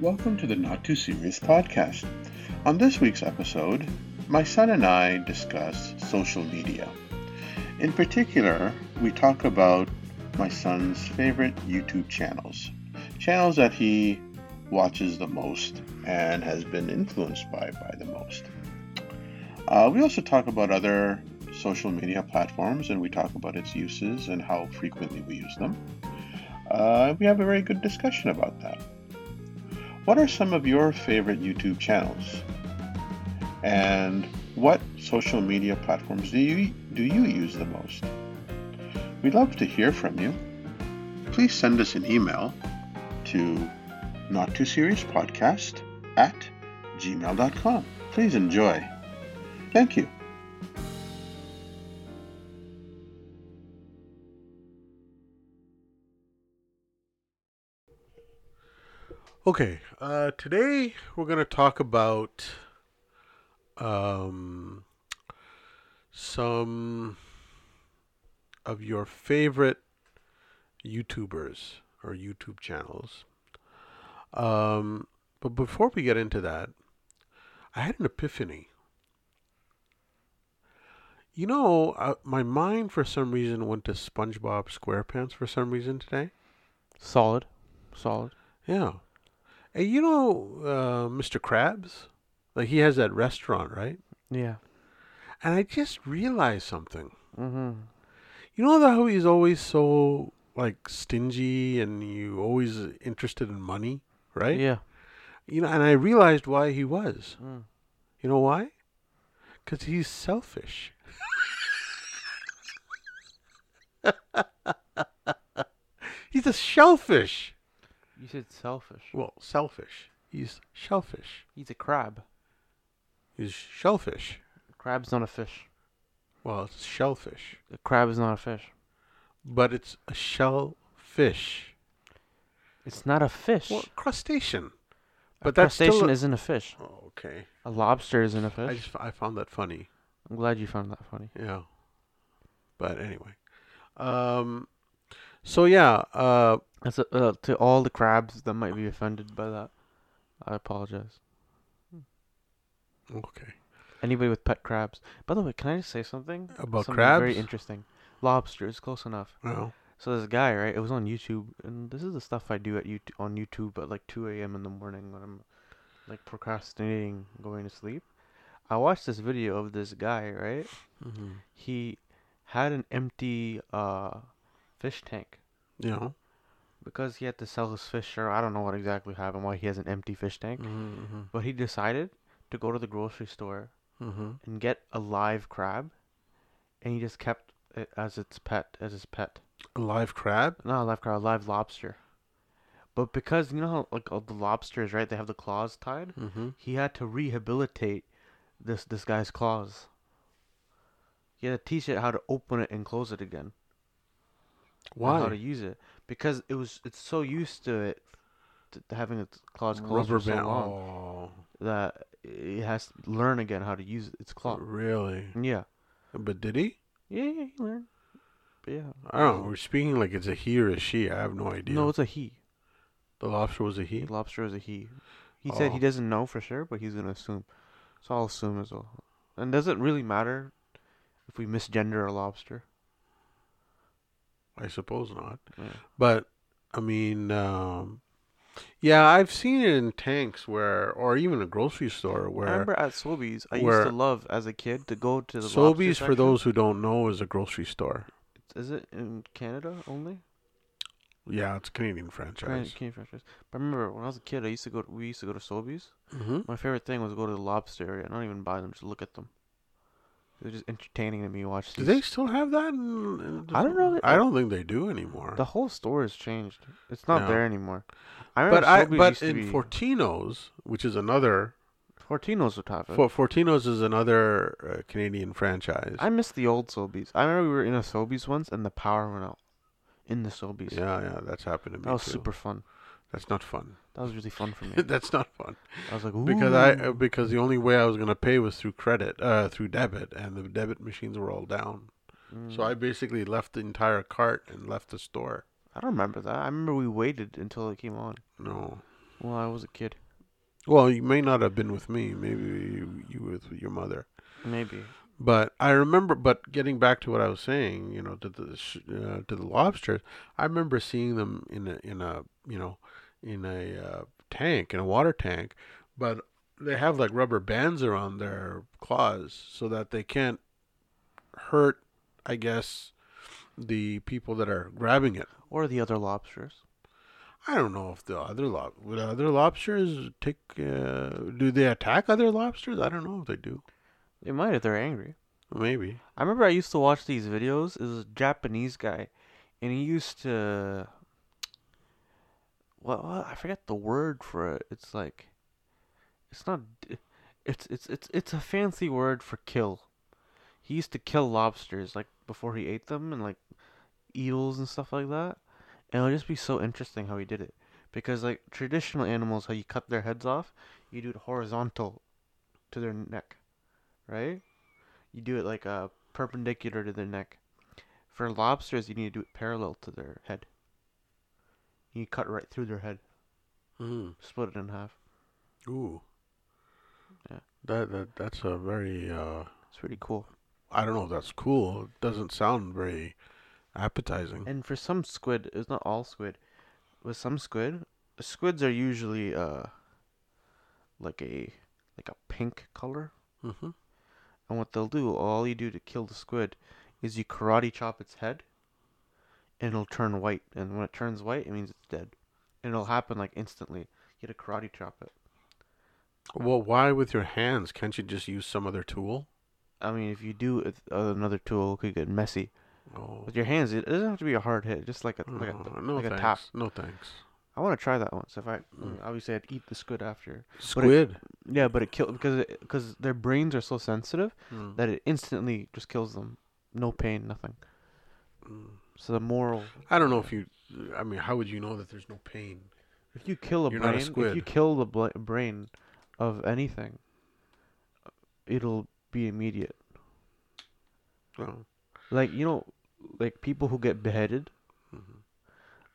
Welcome to the Not Too Serious podcast. On this week's episode, my son and I discuss social media. In particular, we talk about my son's favorite YouTube channels, channels that he watches the most and has been influenced by by the most. Uh, we also talk about other social media platforms and we talk about its uses and how frequently we use them. Uh, we have a very good discussion about that. What are some of your favorite YouTube channels? And what social media platforms do you do you use the most? We'd love to hear from you. Please send us an email to not too serious podcast at gmail.com. Please enjoy. Thank you. Okay, uh, today we're going to talk about um, some of your favorite YouTubers or YouTube channels. Um, but before we get into that, I had an epiphany. You know, uh, my mind for some reason went to SpongeBob SquarePants for some reason today. Solid. Solid. Yeah. Hey, you know uh, Mr. Krabs? Like he has that restaurant, right? Yeah. And I just realized something. Mm-hmm. You know how he's always so like stingy and you always interested in money, right? Yeah. You know, and I realized why he was. Mm. You know why? Because he's selfish. he's a shellfish. You said selfish. Well, selfish. He's shellfish. He's a crab. He's shellfish. A Crab's not a fish. Well, it's shellfish. A crab is not a fish. But it's a shellfish. It's not a fish. Well, crustacean. a But that's crustacean a- isn't a fish. Oh, okay. A lobster isn't a fish. I just I found that funny. I'm glad you found that funny. Yeah. But anyway. Um so yeah, uh Uh, to all the crabs that might be offended by that. I apologize. okay. Anybody with pet crabs. By the way, can I just say something? About something crabs? Very interesting. Lobsters, close enough. Well, So this guy, right? It was on YouTube, and this is the stuff I do at YouTube on YouTube at like 2 a.m. in the morning when I'm like procrastinating going to sleep. I watched this video of this guy, right? mhm. He had an empty uh fish tank know. Because he had to sell his fish, or I don't know what exactly happened, why he has an empty fish tank. Mhm. But he decided to go to the grocery store Mhm. and get a live crab, and he just kept it as its pet, as his pet. A live crab? Not a live crab, a live lobster. But because you know how like all the lobsters, right? They have the claws tied. Mhm. He had to rehabilitate this this guy's claws. He had to teach it how to open it and close it again. Why? How to use it because it was it's so used to it to, having its claws closed Rubber for so band. long Oh, that it has to learn again how to use its claw. really? Yeah. But did he? Yeah, yeah, he learned. But yeah. I don't know. We're speaking like it's a he or a she. I have no idea. No, it's a he. the lobster was a he. The lobster is a he. He said he Oh. doesn't know for sure, but he's gonna assume. So I'll assume as well. And does it really matter if we misgender a lobster? I suppose not. Yeah. But I mean, um, yeah, I've seen it in tanks where, or even a grocery store where. I remember at Sobeys, I used to love as a kid to go to the lobster Sobeys, for those who don't know, is a grocery store. Is it in Canada only? Yeah, it's a Canadian franchise. Canadian franchise. But I remember when I was a kid, I used to go. we used to go to Sobeys. Mm-hmm. My favorite thing was go to the lobster area, not even buy them, just look at them. It was just entertaining to me watch. This. Do these- they still have that? In, in I don't know. I don't think they do anymore. The whole store has changed. It's not Yeah. there anymore. I remember but I, but in be- Fortino's, which is another, Fortino's have for, Fortino's is another uh, Canadian franchise. I miss the old Sobeys. I remember we were in a Sobeys once and the power went out in the Sobeys. yeah, yeah, that's happened to me that was too. super fun. That's not fun. That was really fun for me. that's not fun I was like, because I uh, because the only way I was gonna pay was through credit, uh, through debit, and the debit machines were all down. So Mm. I basically left the entire cart and left the store. I don't remember that. I remember we waited until it came on. No, Well, I was a kid. Well, you may not have been with me. Maybe you, you were with your mother. Maybe. But I remember. But getting back to what I was saying, you know, to the uh, to the lobsters, I remember seeing them in a in a you know in a uh, tank in a water tank, but they have like rubber bands around their claws so that they can't hurt. I guess the people that are grabbing it. Or the other lobsters. I don't know if the other lob would other lobsters take. Uh, do they attack other lobsters? I don't know if they do. They might if they're angry. Maybe. I remember I used to watch these videos. It was a Japanese guy, and he used to. Well, well, I forget the word for it. It's like, it's not. It's it's it's it's a fancy word for kill. He used to kill lobsters like before he ate them and like eels and stuff like that. And it'll just be so interesting how he did it, because like traditional animals, how you cut their heads off, you do it horizontal to their neck, right? You do it like uh, perpendicular to their neck. For lobsters, you need to do it parallel to their head. You cut right through their head, Mm. split it in half. Ooh. Yeah. That that that's a very. Uh, It's pretty cool. I don't know if that's cool. It doesn't sound very appetizing. And for some squid, it's not all squid. With some squid, squids are usually uh like a like a pink color. Mm-hmm. And what they'll do, all you do to kill the squid, is you karate chop its head, and it'll turn white. And when it turns white, it means it's dead. And it'll happen like instantly. You had to karate chop it. Well, why with your hands? Can't you just use some other tool? I mean, if you do it, uh, another tool, it could get messy. Oh. With your hands, it doesn't have to be a hard hit. Just like a like a, no like a thanks. tap. No thanks. I want to try that once. If I Mm. obviously I'd eat the squid after. Squid. Yeah, but it kill because because their brains are so sensitive Mm. that it instantly just kills them. No pain, nothing. Mm. So the moral, I don't know if you. I mean, how would you know that there's no pain? if you kill a You're not a brain, if you kill the bla- brain of anything, it'll be immediate. No. Like you know, like people who get beheaded. Mhm.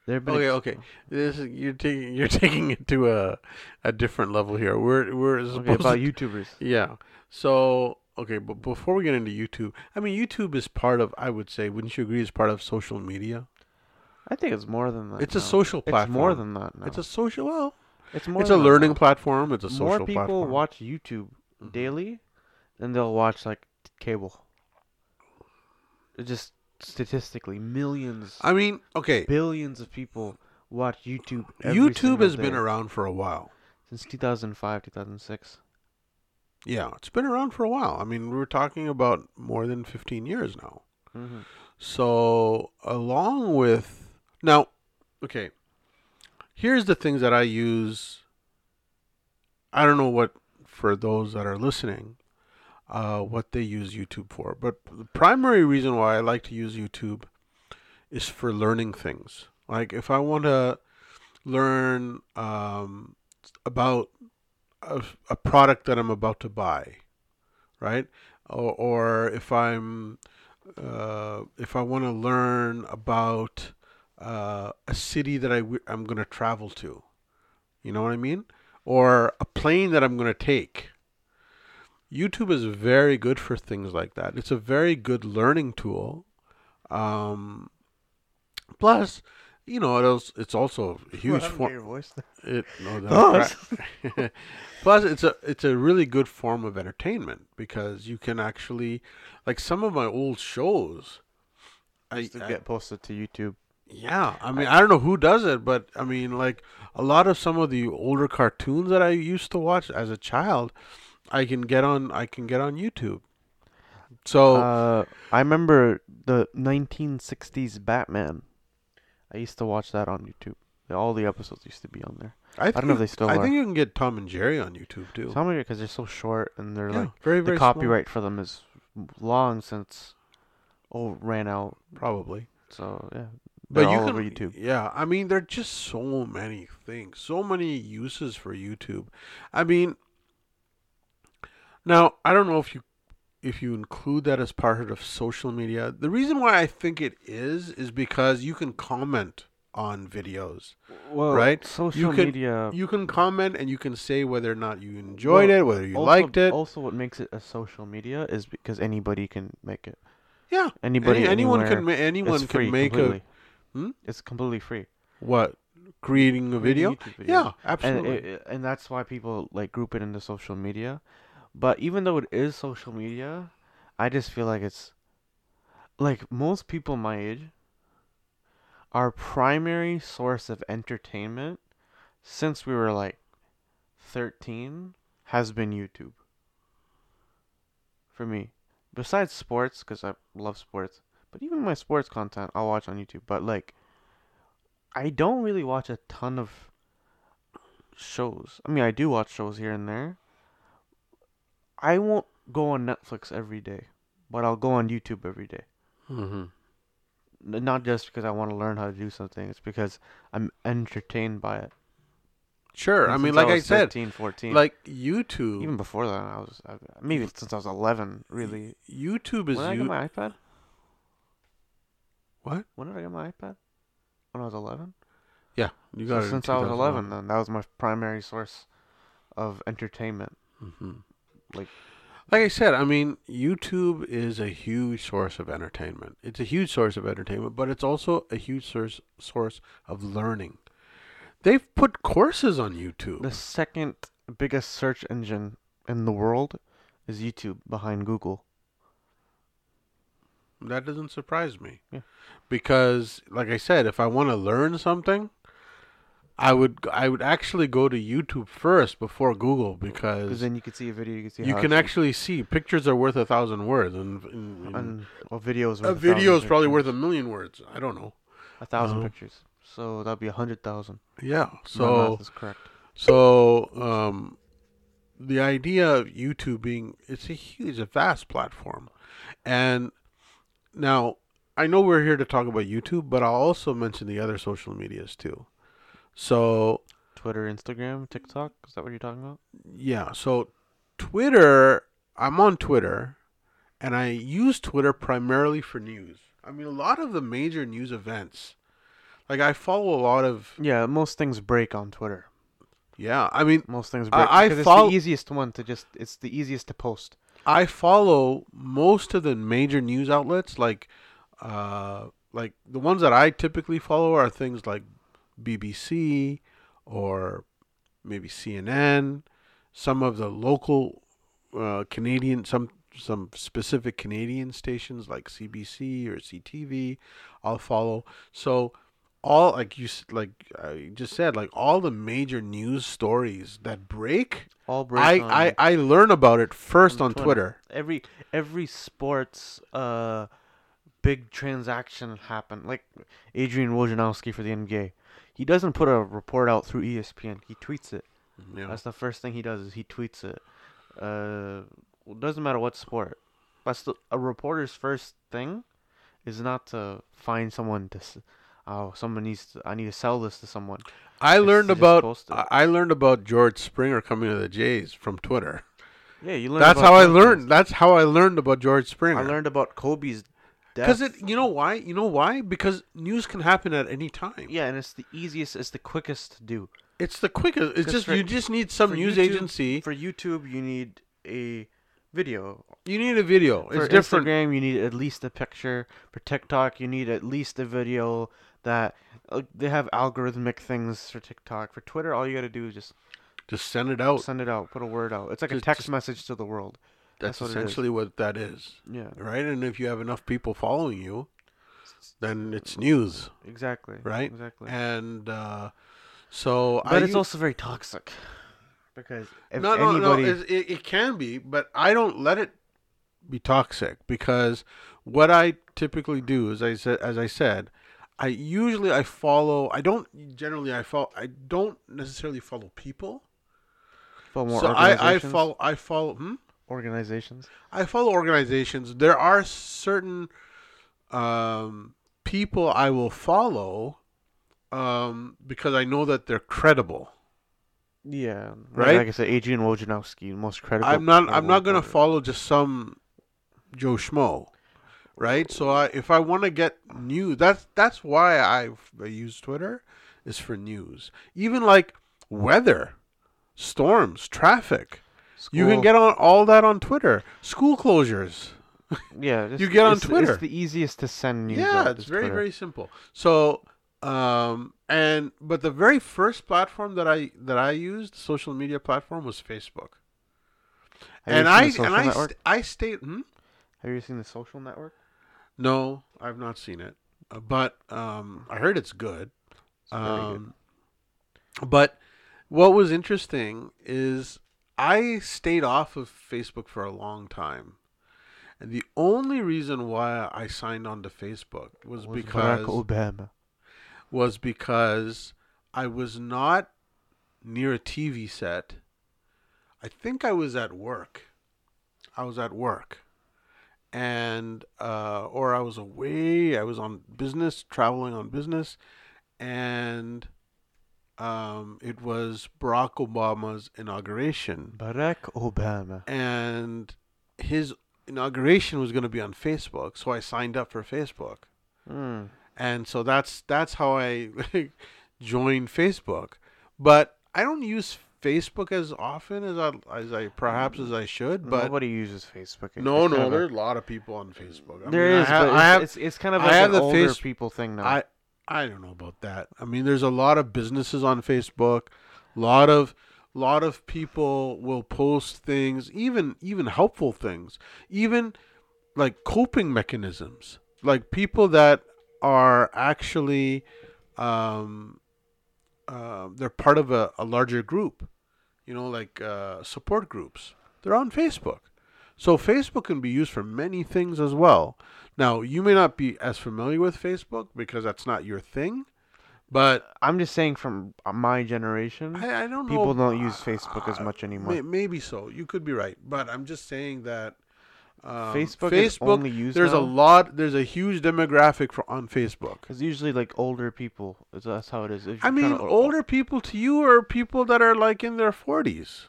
They've been Okay, ex- okay. This is, you're taking you're taking it to a a different level here. We're we're supposed Okay, about to, YouTubers. Yeah. So okay, but before we get into YouTube, I mean, YouTube is part of. I would say, wouldn't you agree? Is part of social media. I think it's more than that. It's a social It's platform. more than that now. It's a social. Well, it's more. it's a that learning now. platform. It's a social More people platform. watch YouTube Mhm. daily than they'll watch like cable. It just statistically, millions, I mean, okay. billions of people watch YouTube. every YouTube has been around for a while. since 2005, 2006. Yeah, it's been around for a while. I mean, we're talking about more than 15 years now. Mm-hmm. So, along with now, okay, here's the things that I use. I don't know what for those that are listening, uh, what they use YouTube for, but the primary reason why I like to use YouTube is for learning things. Like if I want to learn um, about a, a product that I'm about to buy, right? Or, or if I'm uh, if I want to learn about uh, a city that I w- I'm going to travel to, you know what I mean? Or a plane that I'm going to take. YouTube is very good for things like that. It's a very good learning tool. Um, plus, you know, it is, it's also a huge form. your voice. It no, Plus. that- plus it's a it's a really good form of entertainment because you can actually like some of my old shows. I, Used to I- get posted to YouTube. yeah, I mean I don't know who does it, but I mean like a lot of some of the older cartoons that I used to watch as a child, I can get on I can get on YouTube. So Uh, I remember the 1960s Batman. I used to watch that on YouTube. All the episodes used to be on there. I, think don't know if they still I are. think you can get Tom and Jerry on YouTube too. Some of it because they're so short and they're yeah, like very the very small, copyright for them is long since oh ran out. probably. So yeah, But you all can, over YouTube. yeah. I mean, there are just so many things, so many uses for YouTube. I mean, now I don't know if you if you include that as part of social media. The reason why I think it is is because you can comment on videos. Well, Right? Social can- media. You can comment and you can say whether or not you enjoyed Well, it, whether you also, liked it. Also, what makes it a social media is because anybody can make it. yeah, Anybody, Any, anyone can ma- anyone free can make completely. a Hmm? It's completely free. what creating a Creating video. Yeah, absolutely. it, it- and that's why people like group it into social media. But even though it is social media, I just feel like it's like most people my age. Our primary source of entertainment since we were like 13 has been YouTube. For me, besides sports, because I love sports, but even my sports content I'll watch on YouTube. But like, I don't really watch a ton of shows. I mean, I do watch shows here and there. I won't go on Netflix every day, but I'll go on YouTube every day. hmm N- Not just because I want to learn how to do something, it's because I'm entertained by it. Sure. And I mean, like I, was said, 13, 14, like YouTube. even before that, I was I, maybe since I was 11, really. YouTube is When did I get my iPad? What? When did I get my iPad? When I was 11? Yeah, you So got it. in since I was 11, then that was my primary source of entertainment. Mhm. Like- like I said, I mean, YouTube is a huge source of entertainment. It's a huge source of entertainment, but it's also a huge source source of learning. They've put courses on YouTube. The second biggest search engine in the world is YouTube behind Google. That doesn't surprise me. Yeah. Because like I said, if I want to learn something, I would I would actually go to YouTube first before Google Because because then you can see a video, you can see you can actually see pictures are worth a thousand words and, and, and and well, videos. a video is probably worth a million words. I don't know. a thousand Uh-huh. pictures. So that'd be a hundred thousand. Yeah. So is correct. So, um, the idea of YouTube being it's a huge, a vast platform, and now I know we're here to talk about YouTube, but I'll also mention the other social medias too. So, Twitter, Instagram, TikTok. Is that what you're talking about? yeah, so Twitter, I'm on Twitter, and I use Twitter primarily for news. I mean, a lot of the major news events, like I follow a lot of, Yeah, most things break on Twitter. yeah, I mean, Most things break I because follow- it's the easiest one to just. It's the easiest to post. I follow most of the major news outlets, like, uh, like the ones that I typically follow are things like BBC or maybe CNN, some of the local uh, Canadian, some some specific Canadian stations like CBC or CTV. I'll follow. So all like you like I just said, like all the major news stories that break, All break I, on I I learn about it first on Twitter. Twitter. every every sports uh big transaction happen like Adrian Wojnarowski for the NBA. He doesn't put a report out through ESPN. He tweets it. Yeah. That's the first thing he does is he tweets it. Uh, doesn't matter what sport. That's the a reporter's first thing is not to find someone to. Oh, someone needs. To, I need to sell this to someone. I It's learned about. I learned about George Springer coming to the Jays from Twitter. Yeah, you learn. That's how I learned. That's how I learned about George Springer. I learned about Kobe's. Because it. You know why? You know why? Because news can happen at any time. Yeah, and it's the easiest. It's the quickest to do. It's the quickest. It's just for- you just need some news YouTube- agency. For YouTube, you need a video. you need a video. For It's different. Instagram, you need at least a picture. For TikTok, you need at least a video. That uh, they have algorithmic things for TikTok. For Twitter, all you gotta do is just Just send it out. send it out, put a word out. It's like a text just- message to the world. That's, that's what essentially what that is, Yeah, right? And if you have enough people following you, then it's news, exactly. right? Exactly. And uh, so but I it's also very toxic because if no, no, anybody, no. It, it, it can be, but I don't let it be toxic because what I typically do is I said, as I said, I usually I follow. I don't generally I follow. I don't necessarily follow people. follow more so I I follow I follow. Hmm? Organizations. I follow organizations. There are certain um, people I will follow um, because I know that they're credible. Yeah, Right? Like I said, Adrian Wojnarowski, most credible. I'm not. I'm not gonna follow just some Joe Schmo. right? So I, if I want to get news, that's that's why I, I use Twitter, is for news. Even like weather, storms, traffic. You can get on all that on Twitter. School closures. yeah. you get on Twitter. It's the easiest to send news. yeah, it's very Twitter. very simple. So, um, and but the very first platform that I that I used, social media platform, was Facebook. Have and I and I st- I stayed. Hmm? Have you seen the social network? No, I've not seen it, Uh, but um, I heard it's good. It's very good. Um, but what was interesting is I stayed off of Facebook for a long time. And the only reason why I signed on to Facebook was, Was because Barack Obama. was because I was not near a TV set. I think I was at work. I was at work. And uh, or I was away, I was on business, traveling on business, and um, it was Barack Obama's inauguration. Barack Obama. And his inauguration was going to be on Facebook, so I signed up for Facebook Hmm. and so that's that's how I joined Facebook. But I don't use Facebook as often as I as I perhaps as I should. But Nobody uses Facebook. It- no, no, of a- there's a lot of people on Facebook. I There mean, is, I have, but I have it's, it's, it's kind of I have an the older face- people thing now. I I don't know about that. I mean, there's a lot of businesses on Facebook. A lot of lot of people will post things, even even helpful things, even like coping mechanisms. Like people that are actually um, uh, they're part of a, a larger group, you know, like uh, support groups. They're on Facebook. So Facebook can be used for many things as well. Now, you may not be as familiar with Facebook because that's not your thing, but I'm just saying from uh, my generation, I, I don't know. people don't use Facebook as uh, much anymore. May, maybe so. You could be right, but I'm just saying that um, Facebook used There's a lot. There's a huge demographic for on Facebook. It's usually, like older people, that's how it is. I mean, older people to you are people that are like in their 40s.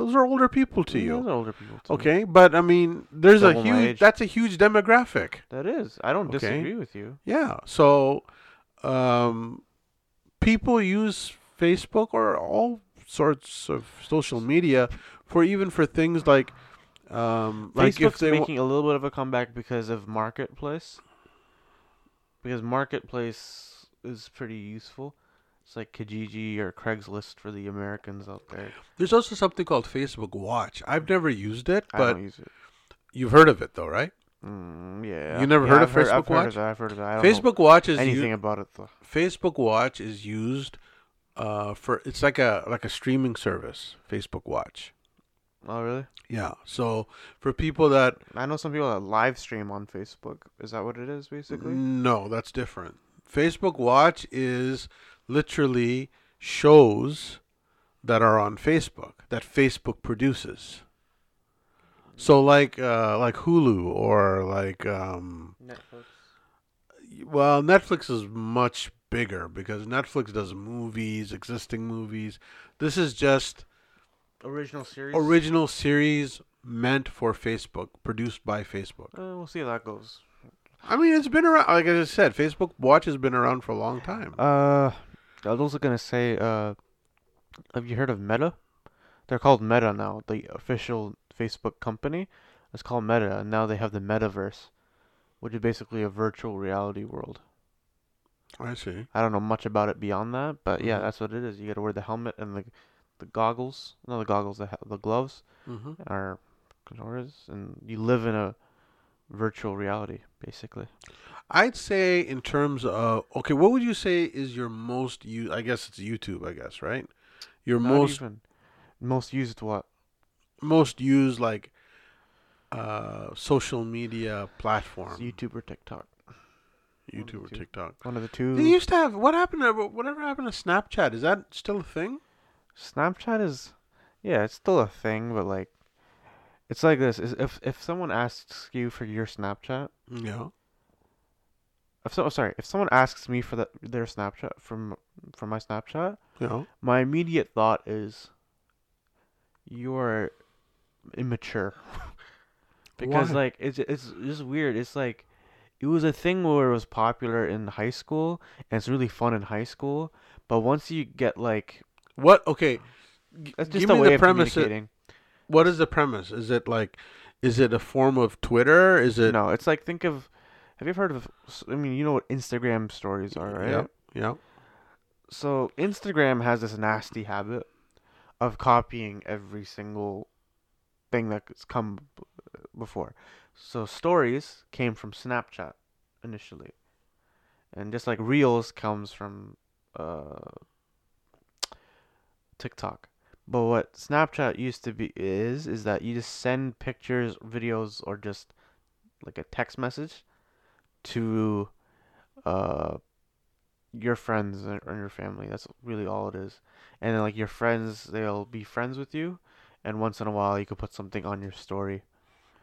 Those are older people to you. those are older people. Too. Okay, but I mean, there's a Double my huge. That's a huge demographic. that is. I don't Okay. disagree with you. Yeah. So, um, people use Facebook or all sorts of social media for even for things like, um, like if they making a little bit of a comeback because of Marketplace. Because Marketplace is pretty useful. It's like Kijiji or Craigslist for the Americans out there. there's also something called Facebook Watch. I've never used it, I but don't use it. you've heard of it though, right? Mm, yeah. You never Yeah, heard of Facebook I've heard Watch? of that. I've heard of that. I don't know Facebook Watch is anything u- about it though. Facebook Watch is used uh, for it's like a like a streaming service. Facebook Watch. Oh really? Yeah. So for people that I know some people that live stream on Facebook. Is that what it is basically? No, that's different. Facebook Watch is literally shows that are on Facebook that Facebook produces. So like uh, like Hulu or like um, Netflix. well Netflix is much bigger because Netflix does movies, existing movies. This is just Original series. original series meant for Facebook, produced by Facebook. Uh, we'll see how that goes. I mean, it's been around. Like I just said, Facebook Watch has been around for a long time. Uh, I was also gonna say, uh, have you heard of Meta? They're called Meta now. The official Facebook company is called Meta, and now they have the Metaverse, which is basically a virtual reality world. I see. I don't know much about it beyond that, but yeah, Mhm. that's what it is. You got to wear the helmet and the the goggles, no, the goggles, the the gloves hmm are controllers, and you live in a virtual reality, basically. I'd say in terms of okay, what would you say is your most used? I guess it's YouTube. I guess right. Your Not most even most used what? most used like uh social media It's platform. YouTube or TikTok. YouTube or YouTube. TikTok. One of the two. They used to have what happened to whatever happened to Snapchat? Is that still a thing? Snapchat is, yeah, it's still a thing, but like, it's like this: is if if someone asks you for your Snapchat, Yeah. If so, sorry, if someone asks me for that their Snapchat from from my Snapchat, Yeah. my immediate thought is, you are immature, because Why? like it's it's just weird. It's like it was a thing where it was popular in high school and it's really fun in high school. But once you get like What? Okay. g- that's give just a me way the of premise. communicating. what is the premise? Is it like, is it a form of Twitter? Is it? No, it's like think of. Have you ever heard of? I mean, you know what Instagram stories are, right? Yeah. Yeah. So Instagram has this nasty habit of copying every single thing that's come before. So stories came from Snapchat initially, and just like Reels comes from uh, TikTok. But what Snapchat used to be is is that you just send pictures, videos, or just like a text message to uh your friends or your family. That's really all it is. And then like your friends, they'll be friends with you, and once in a while you could put something on your story.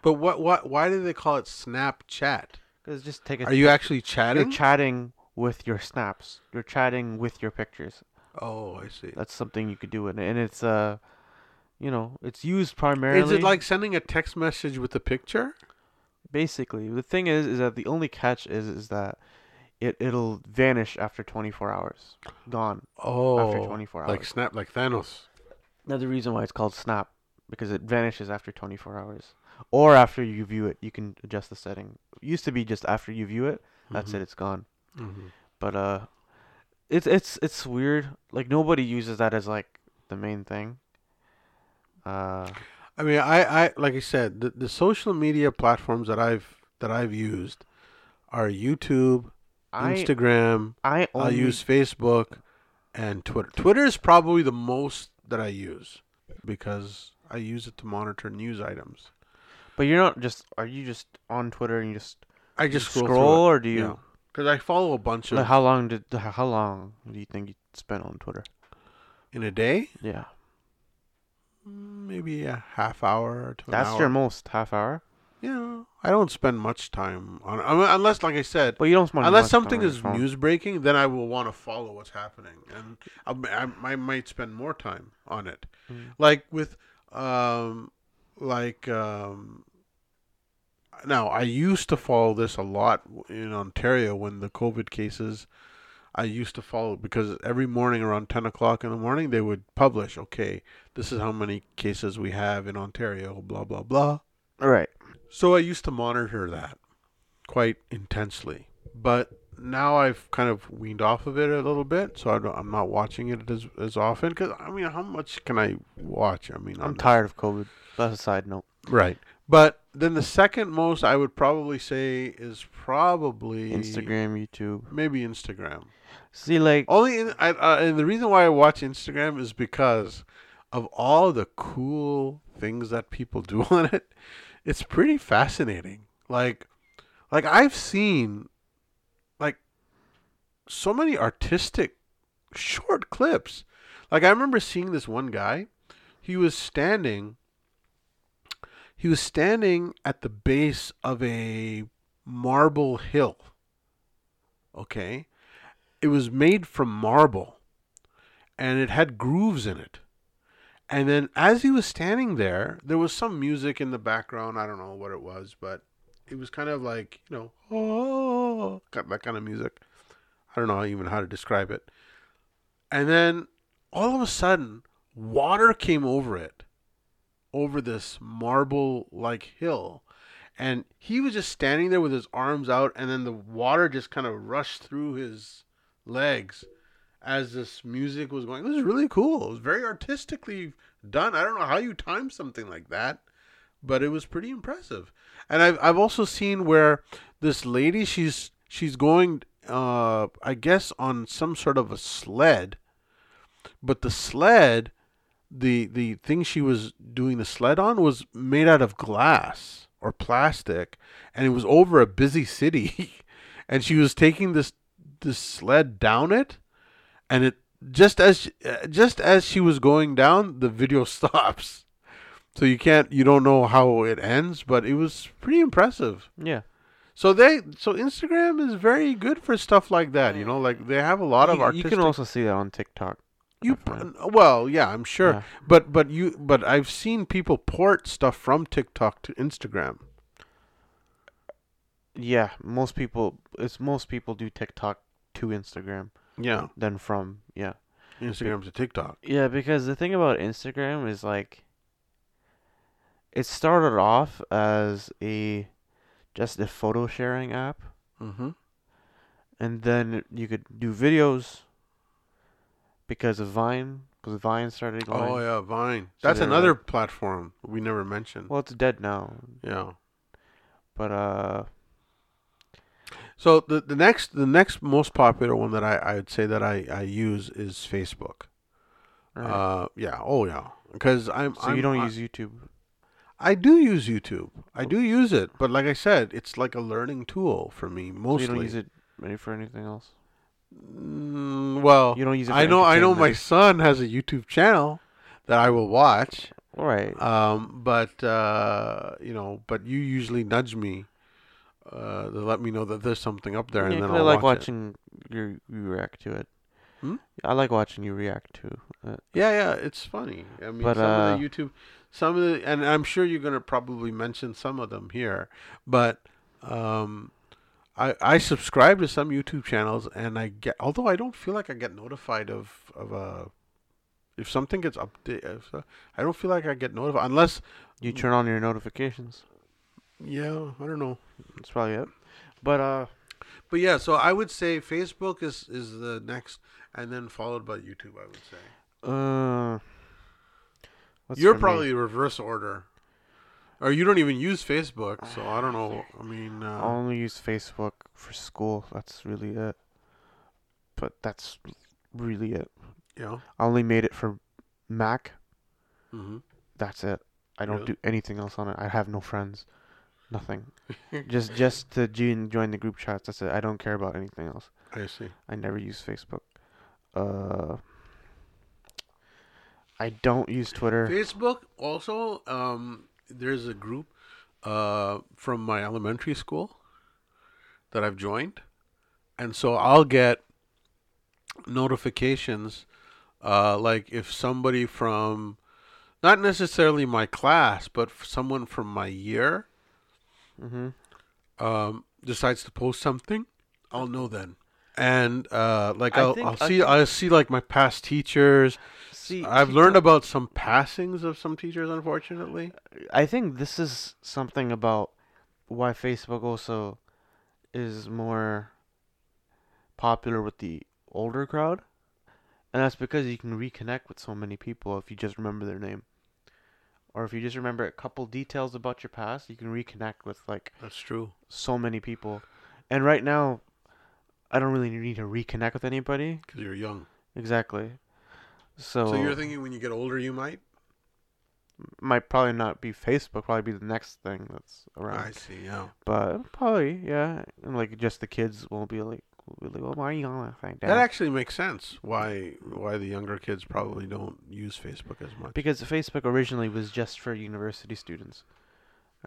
But what? What? Why do they call it Snapchat? Cause just take a. Are you actually chatting? You're chatting? chatting with your snaps. You're chatting with your pictures. oh, I see. That's something you could do, and and it's uh, you know, it's used primarily. Is it like sending a text message with a picture? Basically the thing is is that the only catch is is that it it'll vanish after 24 hours, gone. Oh, after 24 hours, like. Snap, like Thanos. Another reason why it's called Snap because it vanishes after 24 hours, or after you view it. You can adjust the setting. It used to be just after you view it. That's it. It's gone. Mm-hmm. But uh, it's it's it's weird. Like nobody uses that as like the main thing. Uh, I mean, I, I like I said, the, the social media platforms that I've that I've used are YouTube, I Instagram. I only I'll use Facebook and Twitter. Twitter is probably the most that I use because I use it to monitor news items. But you're not just. Are you just on Twitter and you just I just scroll, scroll, or do you? because I follow a bunch of Like how long did how long do you think you spent on Twitter? in a day, Yeah, maybe a half hour to an that's hour. your most half hour. Yeah, I don't spend much time on I mean, unless, like I said, But you don't spend unless something is news breaking, then I will want to follow what's happening, and I'll, I, I might spend more time on it. Mm. Like with, um, like um. Now I used to follow this a lot in Ontario when the COVID cases. I used to follow because every morning around ten o'clock in the morning they would publish. Okay, this is how many cases we have in Ontario. Blah blah blah. All right. So I used to monitor that quite intensely, but now I've kind of weaned off of it a little bit, so I don't, I'm not watching it as as often. Because I mean, how much can I watch? I mean, I'm this- tired of COVID. That's a side note. Right, but then the second most I would probably say is probably Instagram, YouTube. maybe Instagram. See, like Only, in, I, uh, and the reason why I watch Instagram is because of all the cool things that people do on it. It's pretty fascinating. Like, like I've seen, like, so many artistic short clips. Like I remember seeing this one guy. He was standing. He was standing at the base of a marble hill. Okay it was made from marble and it had grooves in it. And then as he was standing there, there was some music in the background. I don't know what it was, but it was kind of like, you know, oh, that kind of music. I don't know even how to describe it. And then all of a sudden, water came over it, over this marble like hill. And he was just standing there with his arms out, and then the water just kind of rushed through his legs as this music was going. It was really cool. It was very artistically done. I don't know how you time something like that, but it was pretty impressive. And I've I've also seen where this lady she's she's going uh I guess on some sort of a sled, but the sled the the thing she was doing the sled on was made out of glass or plastic and it was over a busy city and she was taking this this sled down it and it just as uh, just as she was going down the video stops so you can't you don't know how it ends but it was pretty impressive yeah. so they so instagram is very good for stuff like that you know like they have a lot of you, you can also see that on TikTok. you well yeah i'm sure Yeah. but but you but i've seen people port stuff from tiktok to instagram Yeah, most people. It's most people do TikTok to Instagram Yeah, than from. Yeah. Instagram to TikTok. Yeah, because the thing about Instagram is like it started off as a just a photo sharing app Mm-hmm. and then you could do videos because of Vine because Vine started going. Oh yeah, Vine. So That's another like- platform we never mentioned. Well, it's dead now, yeah. but uh So the the next the next most popular one that I I'd say that I I use is Facebook. right. Uh yeah. Oh yeah. Because I'm so I'm, you don't I, use YouTube. I do use YouTube. I do use it, but like I said, it's like a learning tool for me So mostly. you don't use it any for anything else. Mm, well, You don't use it. I know I know my son has a YouTube channel that I will watch. All right. Um, but uh, you know, but you usually nudge me uh, to let me know that there's something up there, Yeah, and then I'll I like watch it. watching you you react to it. Hmm? I like watching you react to it. Yeah, yeah, it's funny. I mean, But, some uh, of the YouTube, some of the, and I'm sure you're gonna probably mention some of them here, but um, I I subscribe to some YouTube channels, and I get, although I don't feel like I get notified of of a. If something gets updated, I don't feel like I get notified unless, You turn on your notifications. Yeah, I don't know. That's probably it. But uh, But yeah, so I would say Facebook is is the next, and then followed by YouTube. I would say uh, you're me? probably reverse order, or you don't even use Facebook, so I don't know. I mean, I uh, only use Facebook for school. That's really it. But that's really it. know, I only made it for Mac. hmm That's it. I don't Really? do anything else on it. I have no friends. Nothing. just just to join join the group chats. That's it. I don't care about anything else. I see. I never use Facebook. Uh, I don't use Twitter. Facebook also. Um, there's a group, uh, from my elementary school, that I've joined, and so I'll get notifications, uh, like if somebody from, not necessarily my class, but someone from my year, hmm um, decides to post something, I'll know then. And uh, like I I'll, think- I'll I see I'll see like my past teachers. See, I've learned about some passings of some teachers, unfortunately. I think this is something about why Facebook also is more popular with the older crowd, and that's because you can reconnect with so many people if you just remember their name, or if you just remember a couple details about your past, you can reconnect with like That's true. so many people. And right now, I don't really need to reconnect with anybody. Because you're young. Exactly. So, So you're thinking when you get older, you might. might probably not be Facebook. Probably be the next thing that's around. I see. Yeah. But probably, yeah. And like just the kids won't be like, be like, well, why are you on that thing? That actually makes sense. Why why the younger kids probably don't use Facebook as much. because Facebook originally was just for university students,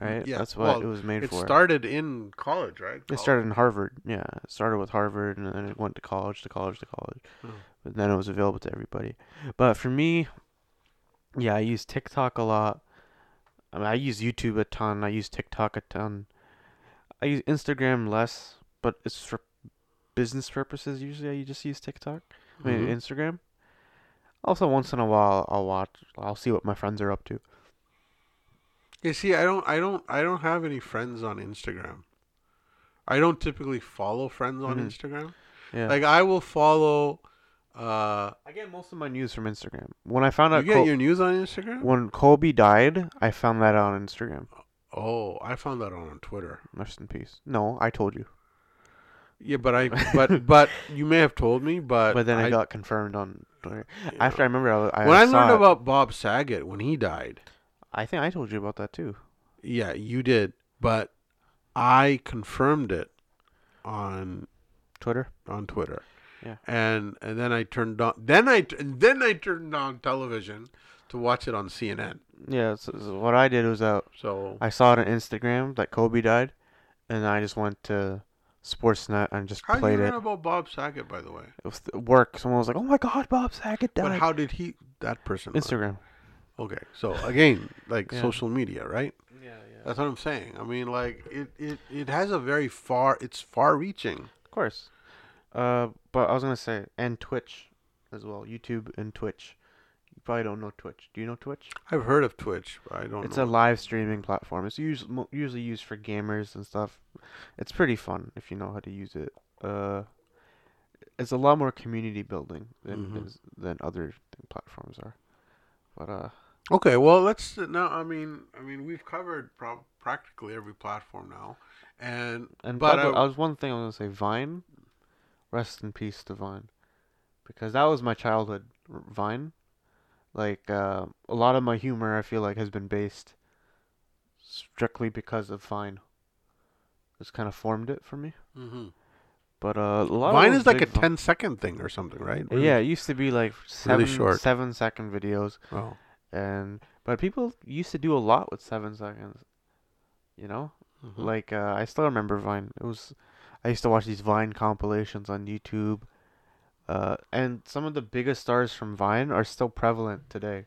mm, right? Yeah, That's what well, it was made It for. It started in college, right? it started in Harvard. Yeah, it started with Harvard, and then it went to college, to college, to college. Oh. But then it was available to everybody. But for me, yeah, I use TikTok a lot. I mean, I use YouTube a ton. I use TikTok a ton. I use Instagram less, but it's for business purposes. Usually, I just use TikTok. I mean, Mhm. Instagram. Also, once in a while, I'll watch. I'll see what my friends are up to. You see, I don't, I don't, I don't have any friends on Instagram. I don't typically follow friends on Mhm. Instagram. Yeah. Like I will follow. Uh, I get most of my news from Instagram. When I found out, you get Col- your news on Instagram? when Colby died, I found that out on Instagram. Oh, I found that on Twitter. Rest in peace. No, I told you. Yeah, but I, but, but you may have told me, but But then I, got confirmed on Twitter. After I remember, I, I when I saw learned it. about Bob Saget when he died, I think I told you about that too. yeah, you did, but I confirmed it on Twitter. on Twitter. Yeah. And and then I turned on then I and then I turned on television to watch it on CNN. Yeah. So, so what I did was uh, So I saw it on Instagram that Kobe died, and I just went to Sportsnet and just how did you played learn it. about Bob Saget, by the way? It was th- work. Someone was like, "Oh my God, Bob Saget died." But how did he that person? learn? Instagram. Okay, so again, like Yeah. social media, right? Yeah, yeah. That's what I'm saying. I mean, like it, it, it has a very far. It's far-reaching. Of course. Uh, but I was gonna say, and Twitch as well. YouTube and Twitch. You probably don't know Twitch. Do you know Twitch? I've heard of Twitch, but I don't. It's know. a live streaming platform. It's usually usually used for gamers and stuff. It's pretty fun if you know how to use it. Uh, it's a lot more community building than Mhm. is- than other platforms are. But uh, Okay, well, let's now. I mean, I mean, we've covered prob practically every platform now, and and But by the way, I- I was one thing I was gonna say. Vine, rest in peace to Vine, because that was my childhood. Vine, like uh, a lot of my humor, I feel like has been based strictly because of Vine. It's kind of formed it for me. But uh, a lot Vine of is like a big Vine- 10 second thing or something, right? Yeah, it used to be like seven short. seven second videos, Oh. and but people used to do a lot with seven seconds. You know, Mhm. like uh, I still remember Vine. It was I used to watch these Vine compilations on YouTube. Uh, and some of the biggest stars from Vine are still prevalent today.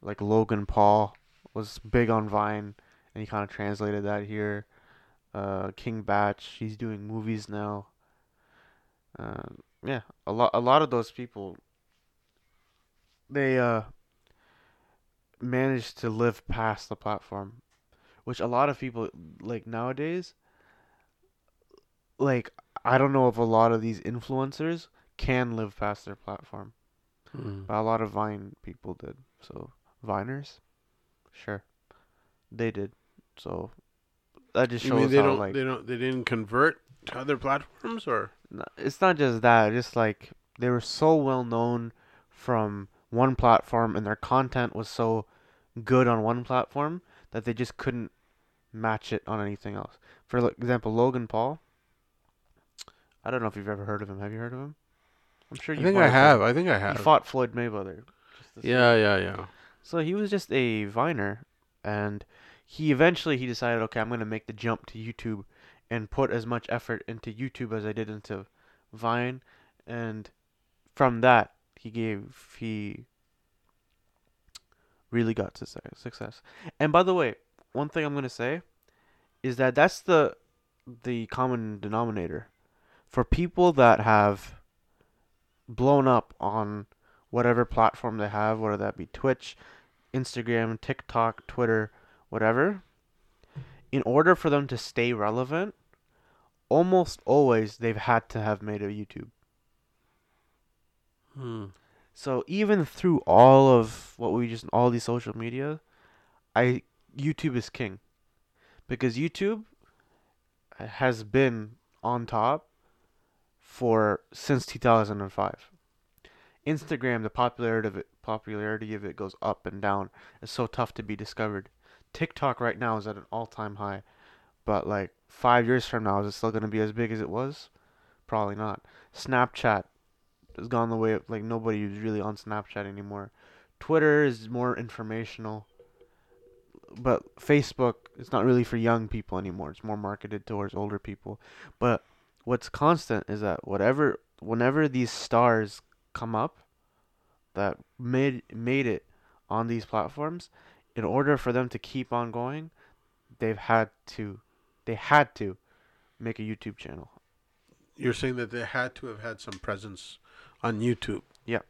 Like Logan Paul was big on Vine, and he kind of translated that here. Uh, King Bach, he's doing movies now. Uh, yeah, a lot, a lot of those people. They uh managed to live past the platform, which a lot of people like nowadays. Like I don't know if a lot of these influencers can live past their platform, Mm. but a lot of Vine people did. So Viners, sure, they did. So that just You shows mean they how don't, like they don't, they didn't convert to other platforms, or it's not just that. Just like they were so well known from one platform, and their content was so good on one platform that they just couldn't match it on anything else. For example, Logan Paul. I don't know if you've ever heard of him. Have you heard of him? I'm sure I you. think I have. I think I have. He fought Floyd Mayweather. yeah, yeah, yeah. so he was just a viner, and he eventually he decided, okay, I'm gonna make the jump to YouTube, and put as much effort into YouTube as I did into Vine, and from that he gave he really got to success. success. And by the way, one thing I'm gonna say is that that's the the common denominator for people that have blown up on whatever platform they have, whether that be Twitch, Instagram, TikTok, Twitter, whatever, in order for them to stay relevant, almost always they've had to have made a YouTube. Hmm. So even through all of what we just all these social media, I YouTube is king. Because YouTube has been on top for since 2005. Instagram, the popularity of it, popularity of it goes up and down. It's so tough to be discovered. TikTok right now is at an all-time high, but like five years from now, is it still gonna be as big as it was? Probably not. Snapchat has gone the way of like nobody is really on Snapchat anymore. Twitter is more informational, but Facebook is not really for young people anymore. It's more marketed towards older people. But what's constant is that whatever, whenever these stars come up that made made it on these platforms, in order for them to keep on going, they've had to, they had to, make a YouTube channel. You're saying that they had to have had some presence on YouTube. Yeah.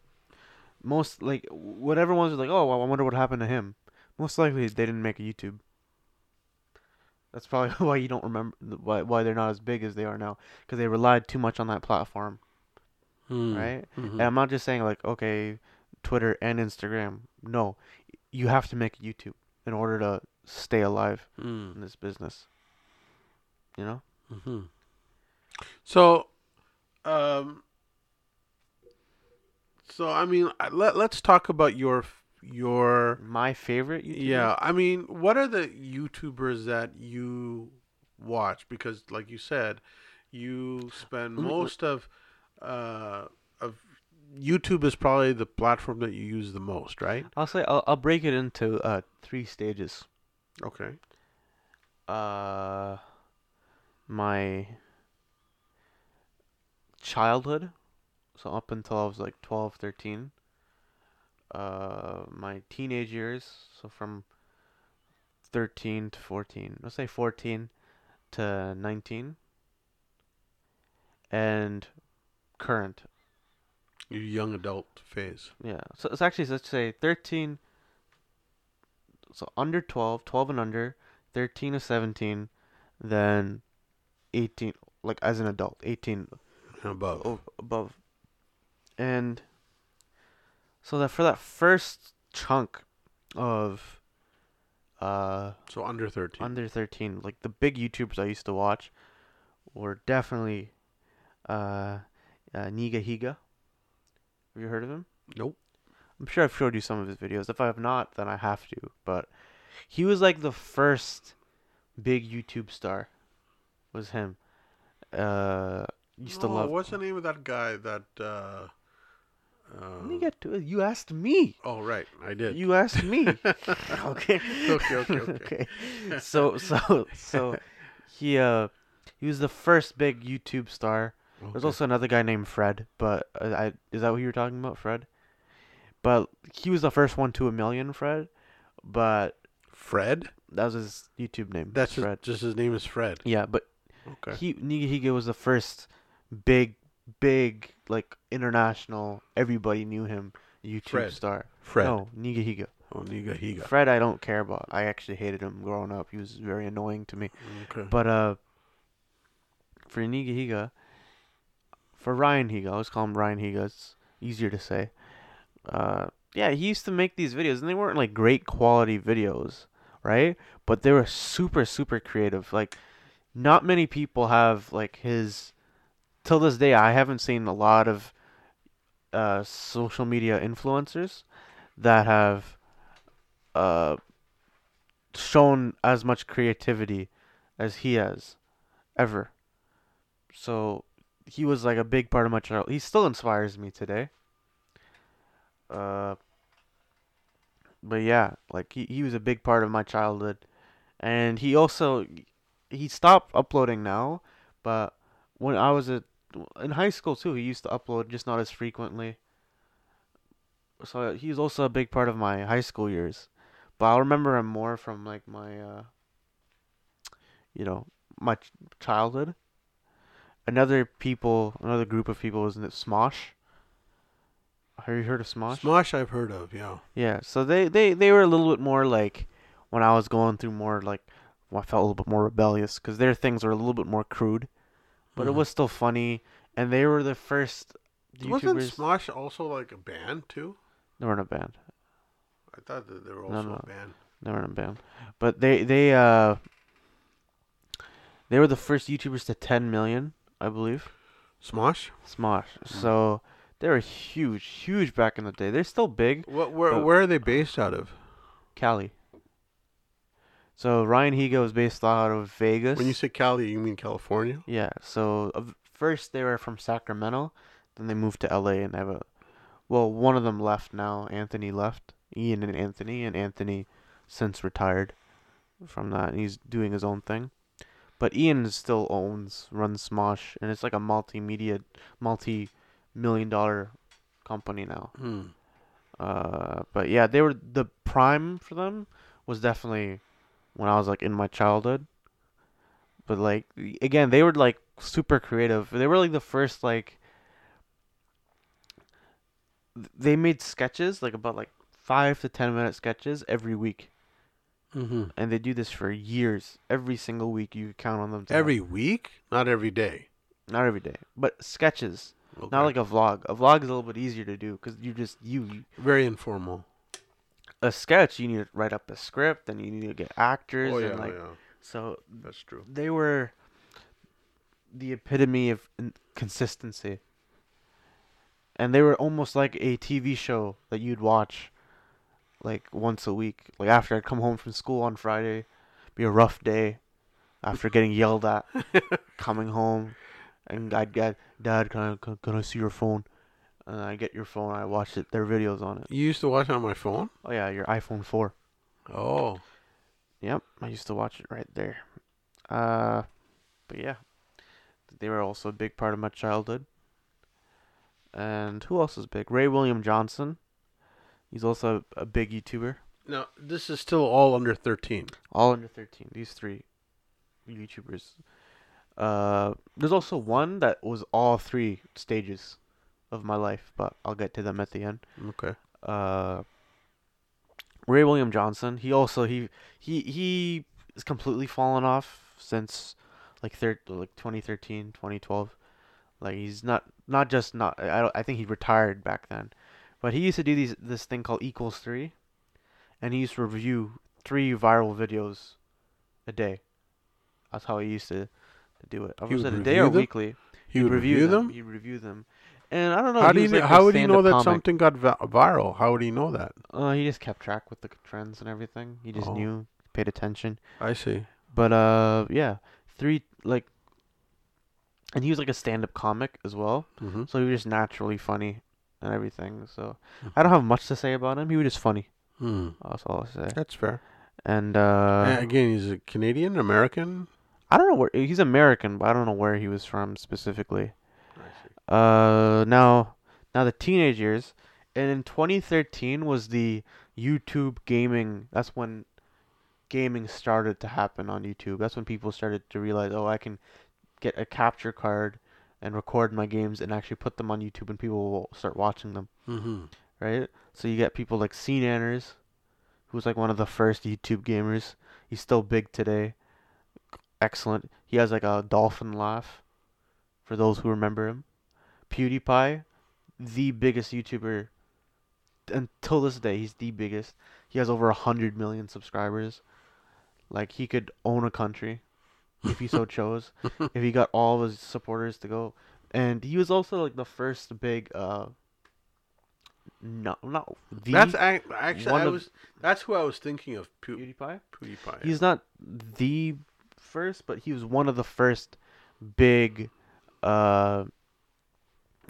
Most like whatever ones are like, oh, I wonder what happened to him. Most likely they didn't make a YouTube. That's probably why you don't remember why why they're not as big as they are now because they relied too much on that platform, Hmm. right? Mhm. And I'm not just saying like okay, Twitter and Instagram. No, you have to make YouTube in order to stay alive Hmm. in this business. You know? hmm So, um, so I mean, let let's talk about your your My favorite yeah. I mean, what are the YouTubers that you watch? Because, like you said, you spend most of uh of YouTube is probably the platform that you use the most, right? I'll say I'll I'll break it into uh three stages. Okay. uh my childhood so up until i was like 12 13 uh my teenage years so from 13 to 14. Let's say 14 to 19. And current. Your young adult phase. Yeah. So it's actually let's say 13 so under 12, 12 and under, 13 to 17, then 18 like as an adult, 18 and above. above. And so that for that first chunk of uh So under 13. under 13 like the big youtubers i used to watch were definitely uh, uh niga higa have you heard of him nope. i'm sure i've showed you some of his videos if i have not then i have to but he was like the first big youtube star was him uh used to Oh, love What's the name of that guy that. Uh, me uh, get to it you asked me oh, right. I did. you asked me okay Okay, okay, okay. so so so he uh he was the first big youtube star There's also another guy named Fred, but uh, I is that what you were talking about, Fred? But he was the first one to a million, Fred. But Fred? that was his YouTube name. That's Fred. just, just his name is Fred. yeah, but Okay. he Nigahiga was the first big, big like international. Everybody knew him YouTube Fred. star. Fred. No, Nigahiga. Oh, Niga Higa. Fred, I don't care about. I actually hated him growing up. He was very annoying to me. Okay. But uh, for Niga Higa, for Ryan Higa, let's call him Ryan Higa. It's easier to say. Uh, yeah, he used to make these videos, and they weren't like great quality videos, right? But they were super, super creative. Like, not many people have like his. Till this day, I haven't seen a lot of uh, social media influencers that have uh, shown as much creativity as he has ever. So he was like a big part of my childhood. He still inspires me today. Uh, but yeah, like he, he was a big part of my childhood, and he also he stopped uploading now, but when I was at in high school too, he used to upload just not as frequently. So he's also a big part of my high school years, but I'll remember him more from like my uh, you know, my ch- childhood. Another people, another group of people was Smosh. Have you heard of Smosh? Smosh I've heard of, yeah. Yeah, so they, they, they were a little bit more like when I was going through more like well, I felt a little bit more rebellious because their things were a little bit more crude, but it Mhm. was still funny, and they were the first Wasn't Smosh also like a band too? They weren't a band. I thought that they were also no. a band. They were in a band, but they they uh they were the first YouTubers to 10 million, I believe. Smosh? Smosh. So they were huge, huge back in the day. They're still big. What where But- where are they based out of? Cali. So Ryan Higa is based out of Vegas. When you say Cali, you mean California? yeah. So uh, first they were from Sacramento, then they moved to L.A. and have a. Well, one of them left now. Anthony left. Ian and Anthony, and Anthony since retired from that. And he's doing his own thing. But Ian still owns, runs Smosh, and it's like a multimedia, multi-million dollar company now. Hmm. Uh, but yeah, they were the prime for them was definitely when I was like in my childhood. But like again, they were like super creative. They were like the first like they made sketches like about like five to ten minute sketches every week, Mm-hmm. and they do this for years. Every single week, you count on them. To Every week, not every day. not every day, but sketches. Okay. Not like a vlog. A vlog is a little bit easier to do because you just you very informal. A sketch you need to write up a script and you need to get actors Oh yeah, and like yeah, so that's true. they were the epitome of consistency. And they were almost like a TV show that you'd watch like once a week. Like after I'd come home from school on Friday be a rough day after getting yelled at coming home and I'd get dad can I, can, can I see your phone and I get your phone I watch it their videos on it You used to watch it on my phone. oh yeah your iPhone 4 Oh, Yep, I used to watch it right there. Uh, but yeah, they were also a big part of my childhood. And who else is big? Ray William Johnson. He's also a, big YouTuber. Now this is still all under thirteen. all under 13 these three youtubers uh there's also one that was all three stages of my life but i'll get to them at the end. Okay. uh ray william johnson he also he he he is completely fallen off since like third like 2013 2012 like he's not not just not i don't, i think he retired back then but he used to do these this thing called equals 3 and he used to review three viral videos a day. That's how he used to, to do it. I He was it a day or them? weekly. He would review them. he'd review them and i don't know How do you know, like how would he know that comic. something got viral? How would he know that? Uh, he just kept track with the trends and everything. He just Oh. knew, paid attention. I see. But uh, yeah, three like, and he was like a stand-up comic as well. Mm-hmm. So he was just naturally funny and everything. So Hmm. I don't have much to say about him. He was just funny. Hmm. That's all I'll say. That's fair. And Uh, uh, again, he's a Canadian, American. I don't know where he's American, but I don't know where he was from specifically. Uh, now, now the teenage years, and in 2013 was the YouTube gaming. That's when gaming started to happen on YouTube. That's when people started to realize, oh, I can get a capture card and record my games and actually put them on YouTube, and people will start watching them, Mm-hmm. right? So you get people like SeaNanners, who's like one of the first YouTube gamers. He's still big today. Excellent. He has like a dolphin laugh. For those who remember him, PewDiePie, the biggest YouTuber until this day. He's the biggest. He has over a hundred million subscribers. Like he could own a country if he so chose. if he got all of his supporters to go, and he was also like the first big. uh No, not the That's ac- actually I of- was. That's who I was thinking of. Pew- PewDiePie. PewDiePie. He's not the first, but he was one of the first big uh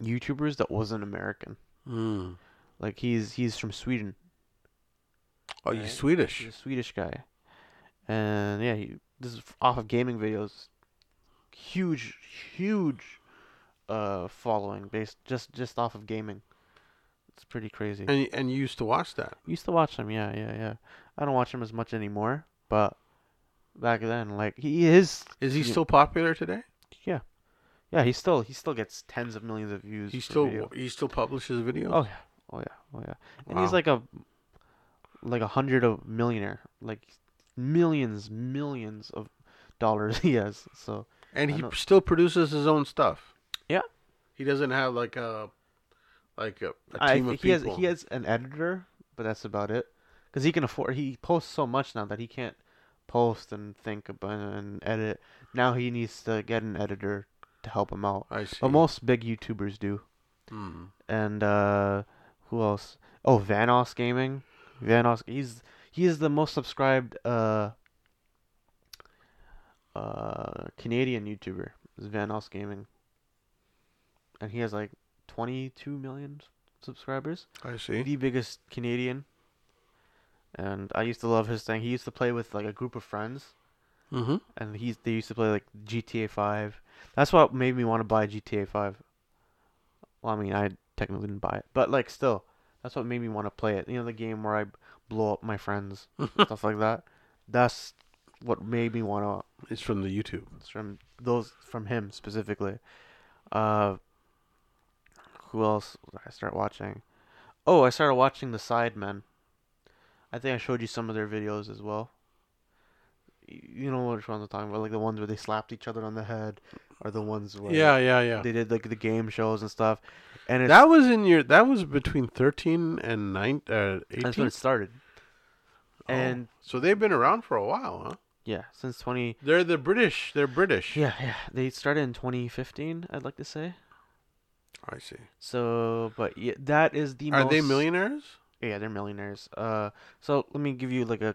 YouTubers that wasn't American. Mm. Like he's he's from Sweden. Oh, Right. he's Swedish. He's a Swedish guy. And yeah, he this is off of gaming videos. Huge huge uh following based just just off of gaming. It's pretty crazy. And and you used to watch that. Used to watch him, yeah, yeah, yeah. I don't watch him as much anymore, but back then like he is Is he still popular today? Yeah. He still he still gets tens of millions of views. He still video. he still publishes videos. Oh yeah. Oh yeah. Oh yeah. And he's like a like a hundred of millionaire. Like millions, millions of dollars he has. So and I he know. still produces his own stuff. Yeah. He doesn't have like a like a, a I team think of he has he has an editor, but that's about it. Because he can afford he posts so much now that he can't post and think about and edit. Now he needs to get an editor to help him out. I see. But most big YouTubers do. Hmm. and uh who else? Oh, Vanoss Gaming. Vanoss he's he is the most subscribed uh uh Canadian YouTuber. Is Vanoss Gaming. And he has like 22 million subscribers. I see. The biggest Canadian. And I used to love his thing. He used to play with like a group of friends Mm-hmm. and he's they used to play like GTA 5. That's what made me want to buy GTA 5. Well, I mean, I technically didn't buy it, but like still, that's what made me want to play it. You know, the game where I blow up my friends, stuff like that. That's what made me want to. It's from the YouTube. It's from those from him specifically. Uh, who else did I start watching? Oh, I started watching the Sidemen. I think I showed you some of their videos as well. You know which ones I'm talking about, like the ones where they slapped each other on the head, or the ones where Yeah, yeah, yeah. they did like the game shows and stuff. And it's, That was in your. That was between thirteen and nine. Uh, that's when it started. Oh. And so they've been around for a while, huh? yeah, since 20. They're the British. They're British. Yeah, yeah, they started in 2015. I'd like to say. I see. So, but yeah, that is the Are most. they millionaires? Yeah, they're millionaires. Uh, so let me give you like a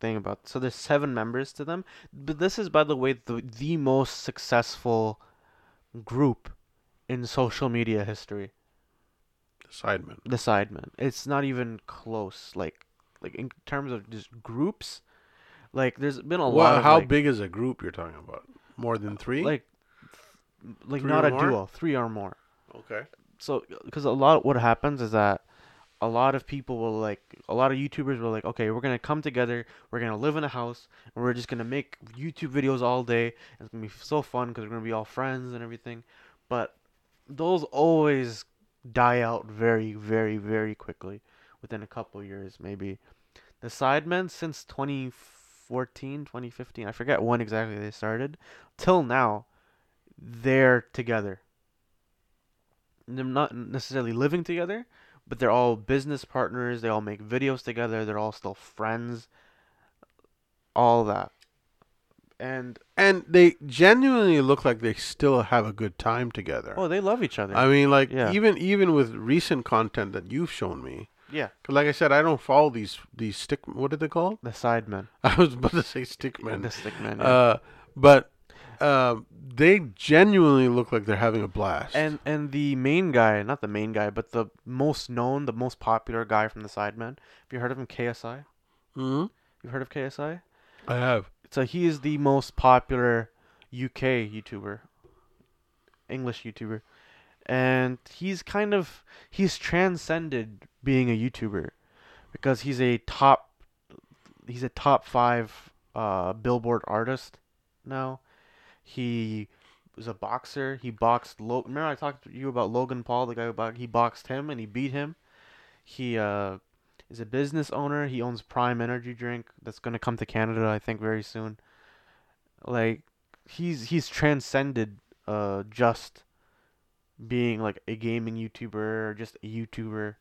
thing about. So there's seven members to them, but this is, by the way, the the most successful group in social media history. The Sidemen. The Sidemen. It's not even close. Like, like in terms of just groups, like there's been a lot. Of, how like, big is a group you're talking about? More than three? Like, like Three not a more? duo, three or more. okay. so because a lot of what happens is that a lot of people will like a lot of YouTubers will like, okay, we're gonna come together, we're gonna live in a house, and we're just gonna make YouTube videos all day. It's gonna be so fun because we're gonna be all friends and everything. But those always die out very, very, very quickly within a couple years, maybe. The Sidemen since 2014, 2015, I forget when exactly they started, till now, they're together. They're not necessarily living together, but they're all business partners. They all make videos together. They're all still friends. All that. And And they genuinely look like they still have a good time together. oh, they love each other. I mean, like Yeah. even even with recent content that you've shown me, Yeah. Cause like I said, I don't follow these these stick. What are they called? the Sidemen. I was about to say stickmen. The Stickmen. yeah. Uh, but um, they genuinely look like they're having a blast. And and the main guy, not the main guy, but the most known, the most popular guy from the Sidemen. Have you heard of him? KSI. hmm You've heard of KSI? I have. So he is the most popular UK YouTuber, English YouTuber, and he's kind of he's transcended being a YouTuber because he's a top he's a top five uh, Billboard artist now. He was a boxer. He boxed. Lo- Remember I talked to you about Logan Paul, the guy who boxed. He boxed him and he beat him. He uh, is a business owner. He owns Prime Energy drink that's gonna come to Canada, I think, very soon. Like he's he's transcended uh just being like a gaming YouTuber or just a YouTuber.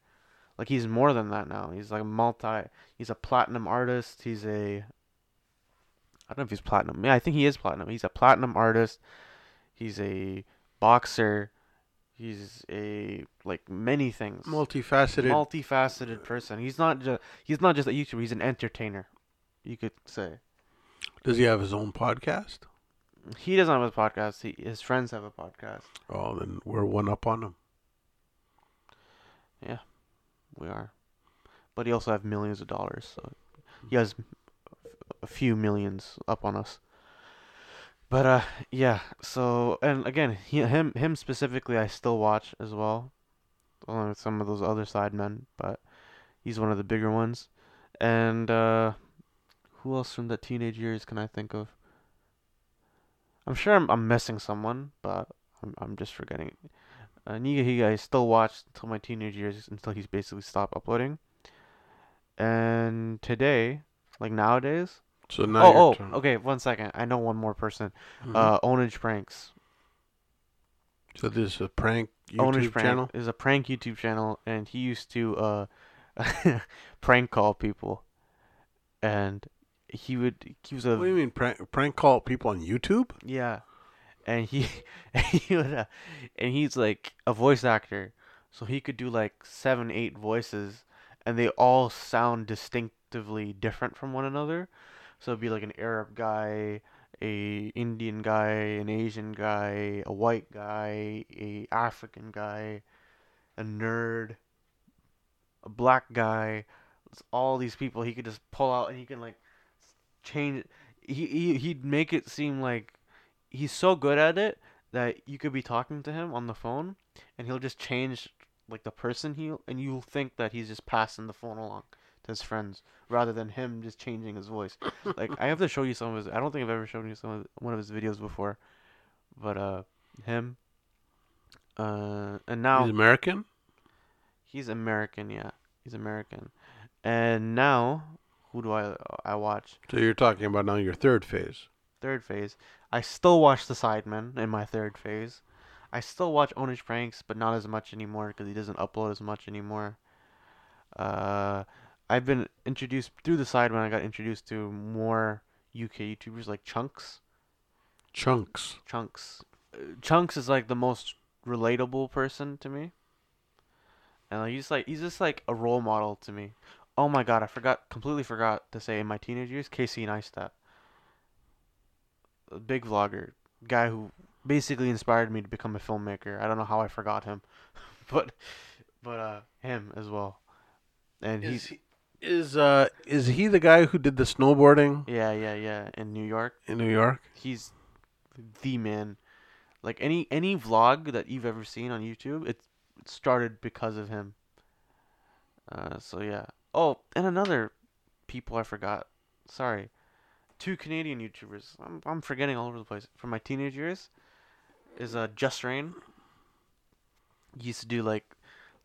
Like he's more than that now. He's like multi. He's a platinum artist. He's a. I don't know if he's platinum. Yeah, I think he is platinum. He's a platinum artist. He's a boxer. He's a like many things Multifaceted. multifaceted person. He's not just he's not just a YouTuber. He's an entertainer, you could say. Does he have his own podcast? He doesn't have a podcast. He, his friends have a podcast. Oh, then we're one up on him. Yeah, we are, but he also have millions of dollars. So he has a few millions up on us. But uh, yeah. So and again, he, him him specifically, I still watch as well. Along with some of those other side men, but he's one of the bigger ones. And uh, who else from the teenage years can I think of? I'm sure I'm, I'm missing someone, but I'm I'm just forgetting. Uh, Nigahiga I still watched until my teenage years, until he's basically stopped uploading. And today, like nowadays, So now oh, oh, okay. One second. I know one more person. Mhm. Uh, Ownage Pranks. so this is a prank Ownage YouTube Prank channel. is a prank YouTube channel, and he used to uh, prank call people, and he would he was a What do you mean prank, prank call people on YouTube? yeah, and he he would uh, and he's like a voice actor, so he could do like seven eight voices, and they all sound distinctively different from one another. So it'd be like an Arab guy, a Indian guy, an Asian guy, a white guy, a African guy, a nerd, a black guy. It's all these people he could just pull out and he can like change it. He, he he'd make it seem like he's so good at it that you could be talking to him on the phone and he'll just change like the person he and you'll think that he's just passing the phone along his friends rather than him just changing his voice. like I have to show you some of his. I don't think I've ever shown you some of one of his videos before, but uh, him. Uh, and now He's American. He's American, yeah. He's American. And now, who do I I watch? So you're talking about now your third phase. Third phase. I still watch The Sidemen in my third phase. I still watch Ownage Pranks, but not as much anymore because he doesn't upload as much anymore. Uh, I've been introduced through The side when I got introduced to more UK YouTubers like Chunkz. Chunkz. Chunkz. Uh, Chunkz is like the most relatable person to me. And like, he's like he's just like a role model to me. Oh my god, I forgot completely forgot to say in my teenage years, Casey Neistat. A big vlogger, guy who basically inspired me to become a filmmaker. I don't know how I forgot him. but but uh him as well. And Is he's he, is uh is he the guy who did the snowboarding yeah, yeah, yeah, in New York. in New York? he's the man. Like any any vlog that you've ever seen on YouTube, it, it started because of him. Uh, so yeah. Oh, and another people I forgot. Sorry, two Canadian YouTubers. I'm I'm forgetting all over the place. From my teenage years, is uh JusReign. He used to do like,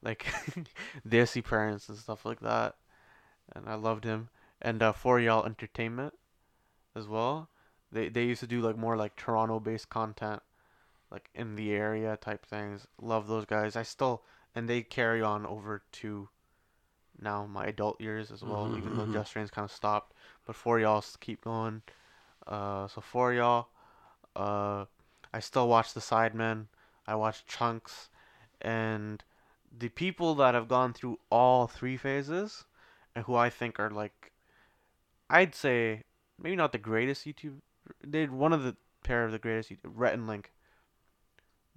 like, Desi parents and stuff like that, and I loved him. And uh, For Y'all Entertainment, as well. They they used to do like more like Toronto based content, like in the area type things. Love those guys. I still and they carry on over to now my adult years as well, Mhm, even though mhm. JusReign's kind of stopped. But for y'all keep going. Uh, so for y'all, uh, I still watch the Sidemen. I watch Chunkz, and the people that have gone through all three phases, who I think are like, I'd say maybe not the greatest YouTube. They're one of the pair of the greatest YouTube. Rhett and Link.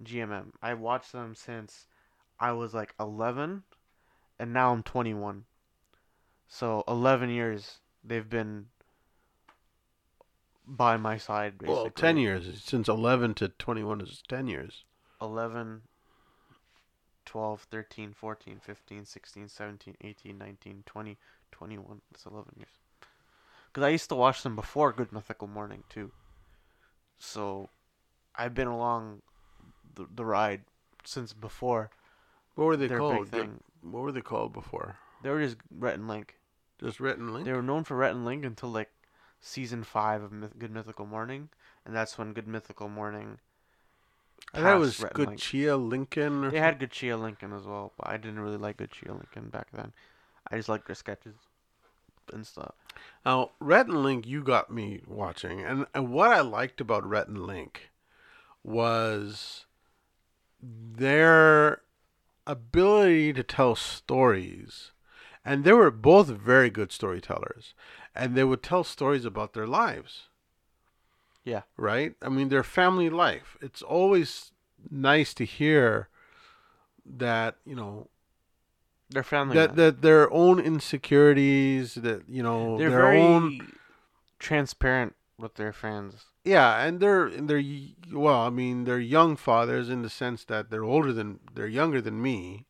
GMM. I watched them since I was like 11, and now I'm 21. So 11 years they've been by my side basically. Well, 10 years. Since 11 to 21 is 10 years. 11 12 13 14 15 16 17 18 19 20 21 that's 11 years because i used to watch them before good mythical morning too so i've been along the, the ride since before What were they called? thing What were they called before? they were just Rhett and Link. Just Rhett and Link? They were known for Rhett and Link until like season five of Myth- Good Mythical Morning, and that's when Good Mythical Morning. I thought it was Rhett and Good Link. Chia Lincoln. Or They had Good Chia Lincoln as well, but I didn't really like Good Chia Lincoln back then. I just liked their sketches and stuff. Now, Rhett and Link, you got me watching, and, and what I liked about Rhett and Link was their ability to tell stories, and they were both very good storytellers, and they would tell stories about their lives. Yeah. Right. I mean, their family life. It's always nice to hear that you know Their family. that that their own insecurities that you know They're their very own transparent with their fans. yeah and they're and they're well i mean they're young fathers in the sense that they're older than they're younger than me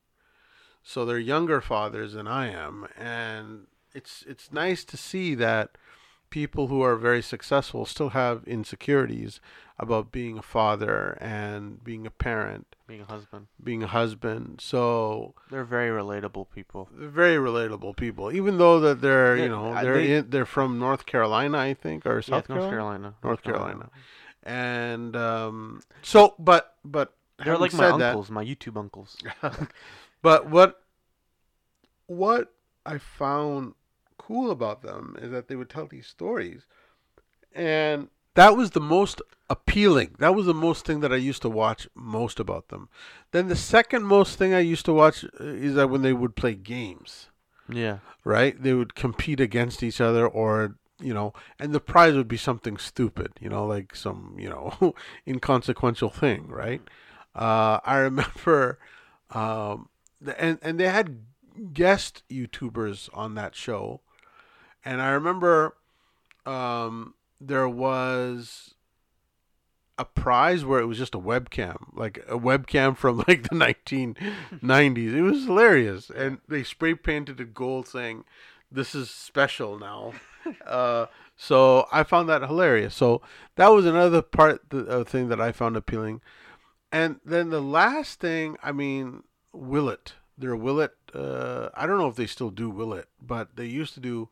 so they're younger fathers than i am and it's it's nice to see that people who are very successful still have insecurities about being a father and being a parent Being a husband, being a husband so they're very relatable people. They're very relatable people, even though that they're Yeah, you know they're they- in, they're from North Carolina, I think, or Yeah, South North Carolina, Carolina. North Carolina. and um, so but but They're like my said that- uncles, my YouTube uncles. but what what I found cool about them is that they would tell these stories, and that was the most appealing. That was the most thing that I used to watch most about them. Then the second most thing I used to watch uh, is that when they would play games. Yeah. right? They would compete against each other, or you know, and the prize would be something stupid, you know, like some you know inconsequential thing, right? Uh, I remember, um, and and they had guest YouTubers on that show, and I remember, um, there was a prize where it was just a webcam, like a webcam from like the 1990s. It was hilarious, and they spray painted it gold, saying, "This is special now." uh, so I found that hilarious. So that was another part, the uh, thing that I found appealing. And then the last thing, I mean, Will It. They're Will It. Uh, I don't know if they still do Will It, but they used to do.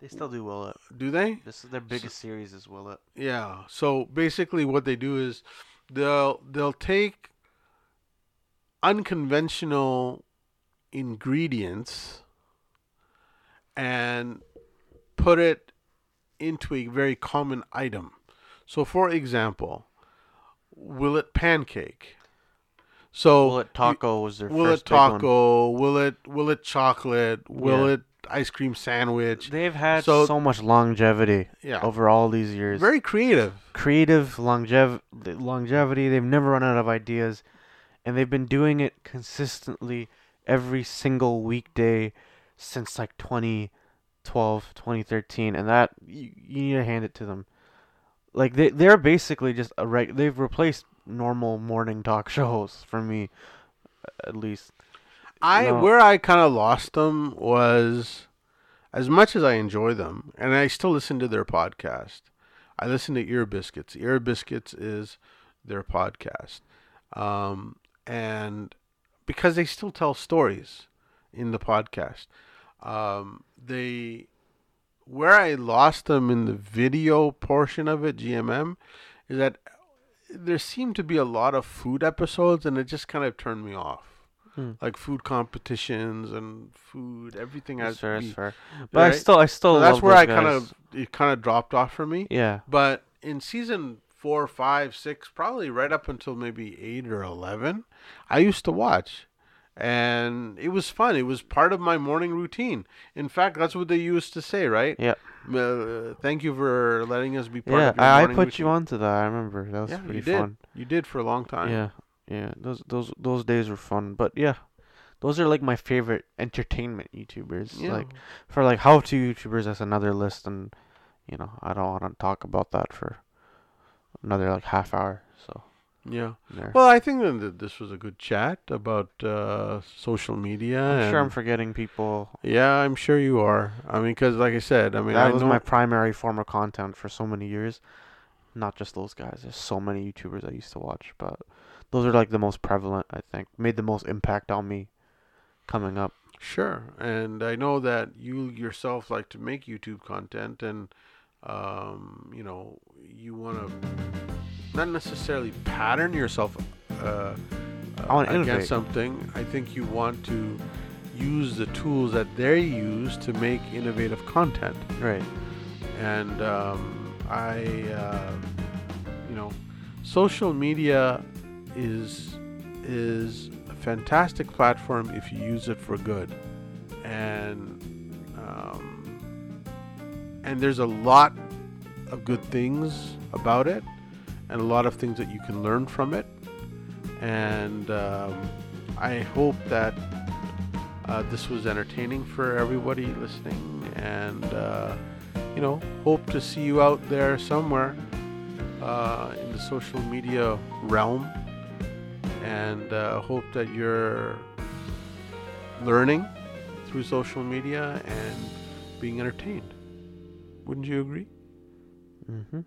They still do Will It. Do they? This is their biggest series is Will It. Yeah. So basically, what they do is they'll they'll take unconventional ingredients and put it into a very common item. So, for example, will it pancake? So Will It Taco was their Will first it taco? Will it will it chocolate? Will Yeah. it ice cream sandwich? They've had So- so, much longevity Yeah. over all these years. Very creative. creative longev- longevity. They've never run out of ideas, and they've been doing it consistently every single weekday since like 2012, 2013, and that you, you need to hand it to them. Like they they're basically just a reg- they've replaced normal morning talk shows for me, at least. I No. where I kind of lost them was as much as I enjoy them, and I still listen to their podcast. I listen to Ear Biscuits. Ear Biscuits is their podcast, um, and because they still tell stories in the podcast, um, they where I lost them in the video portion of it, GMM, is that there seemed to be a lot of food episodes, and it just kind of turned me off Hmm. like food competitions and food everything That's fair. That's fair. But I still, I still. So that's where I kind of it kind of dropped off for me. Yeah. But in season four, five, six, probably right up until maybe eight or eleven, I used to watch, and it was fun. It was part of my morning routine. In fact, that's what they used to say, right? Yeah. Uh, thank you for letting us be part Yeah. of your I, I put routine. you onto that. I remember that was Yeah, pretty you did. fun. You did for a long time. Yeah. Yeah. Those those those days were fun. But yeah, those are like my favorite entertainment YouTubers. Yeah. Like for like how to YouTubers, that's another list, and you know I don't want to talk about that for another like half hour. So yeah. there. Well, I think that this was a good chat about uh, social media. I'm sure I'm forgetting people. Yeah, I'm sure you are. I mean, because like I said, I mean, that I was know, my primary form of content for so many years. Not just those guys. There's so many YouTubers I used to watch, but those are like the most prevalent. I think made the most impact on me coming up. sure, and I know that you yourself like to make YouTube content, and um, you know, you want to not necessarily pattern yourself uh, uh, innovate. against something. I think you want to use the tools that they use to make innovative content. Right. and um, I, uh, you know, social media is is a fantastic platform if you use it for good, and um, and there's a lot of good things about it, and a lot of things that you can learn from it, and um, I hope that. Uh, this was entertaining for everybody listening, and uh, you know, hope to see you out there somewhere uh, in the social media realm, and uh, hope that you're learning through social media and being entertained. Wouldn't you agree? Mm-hmm.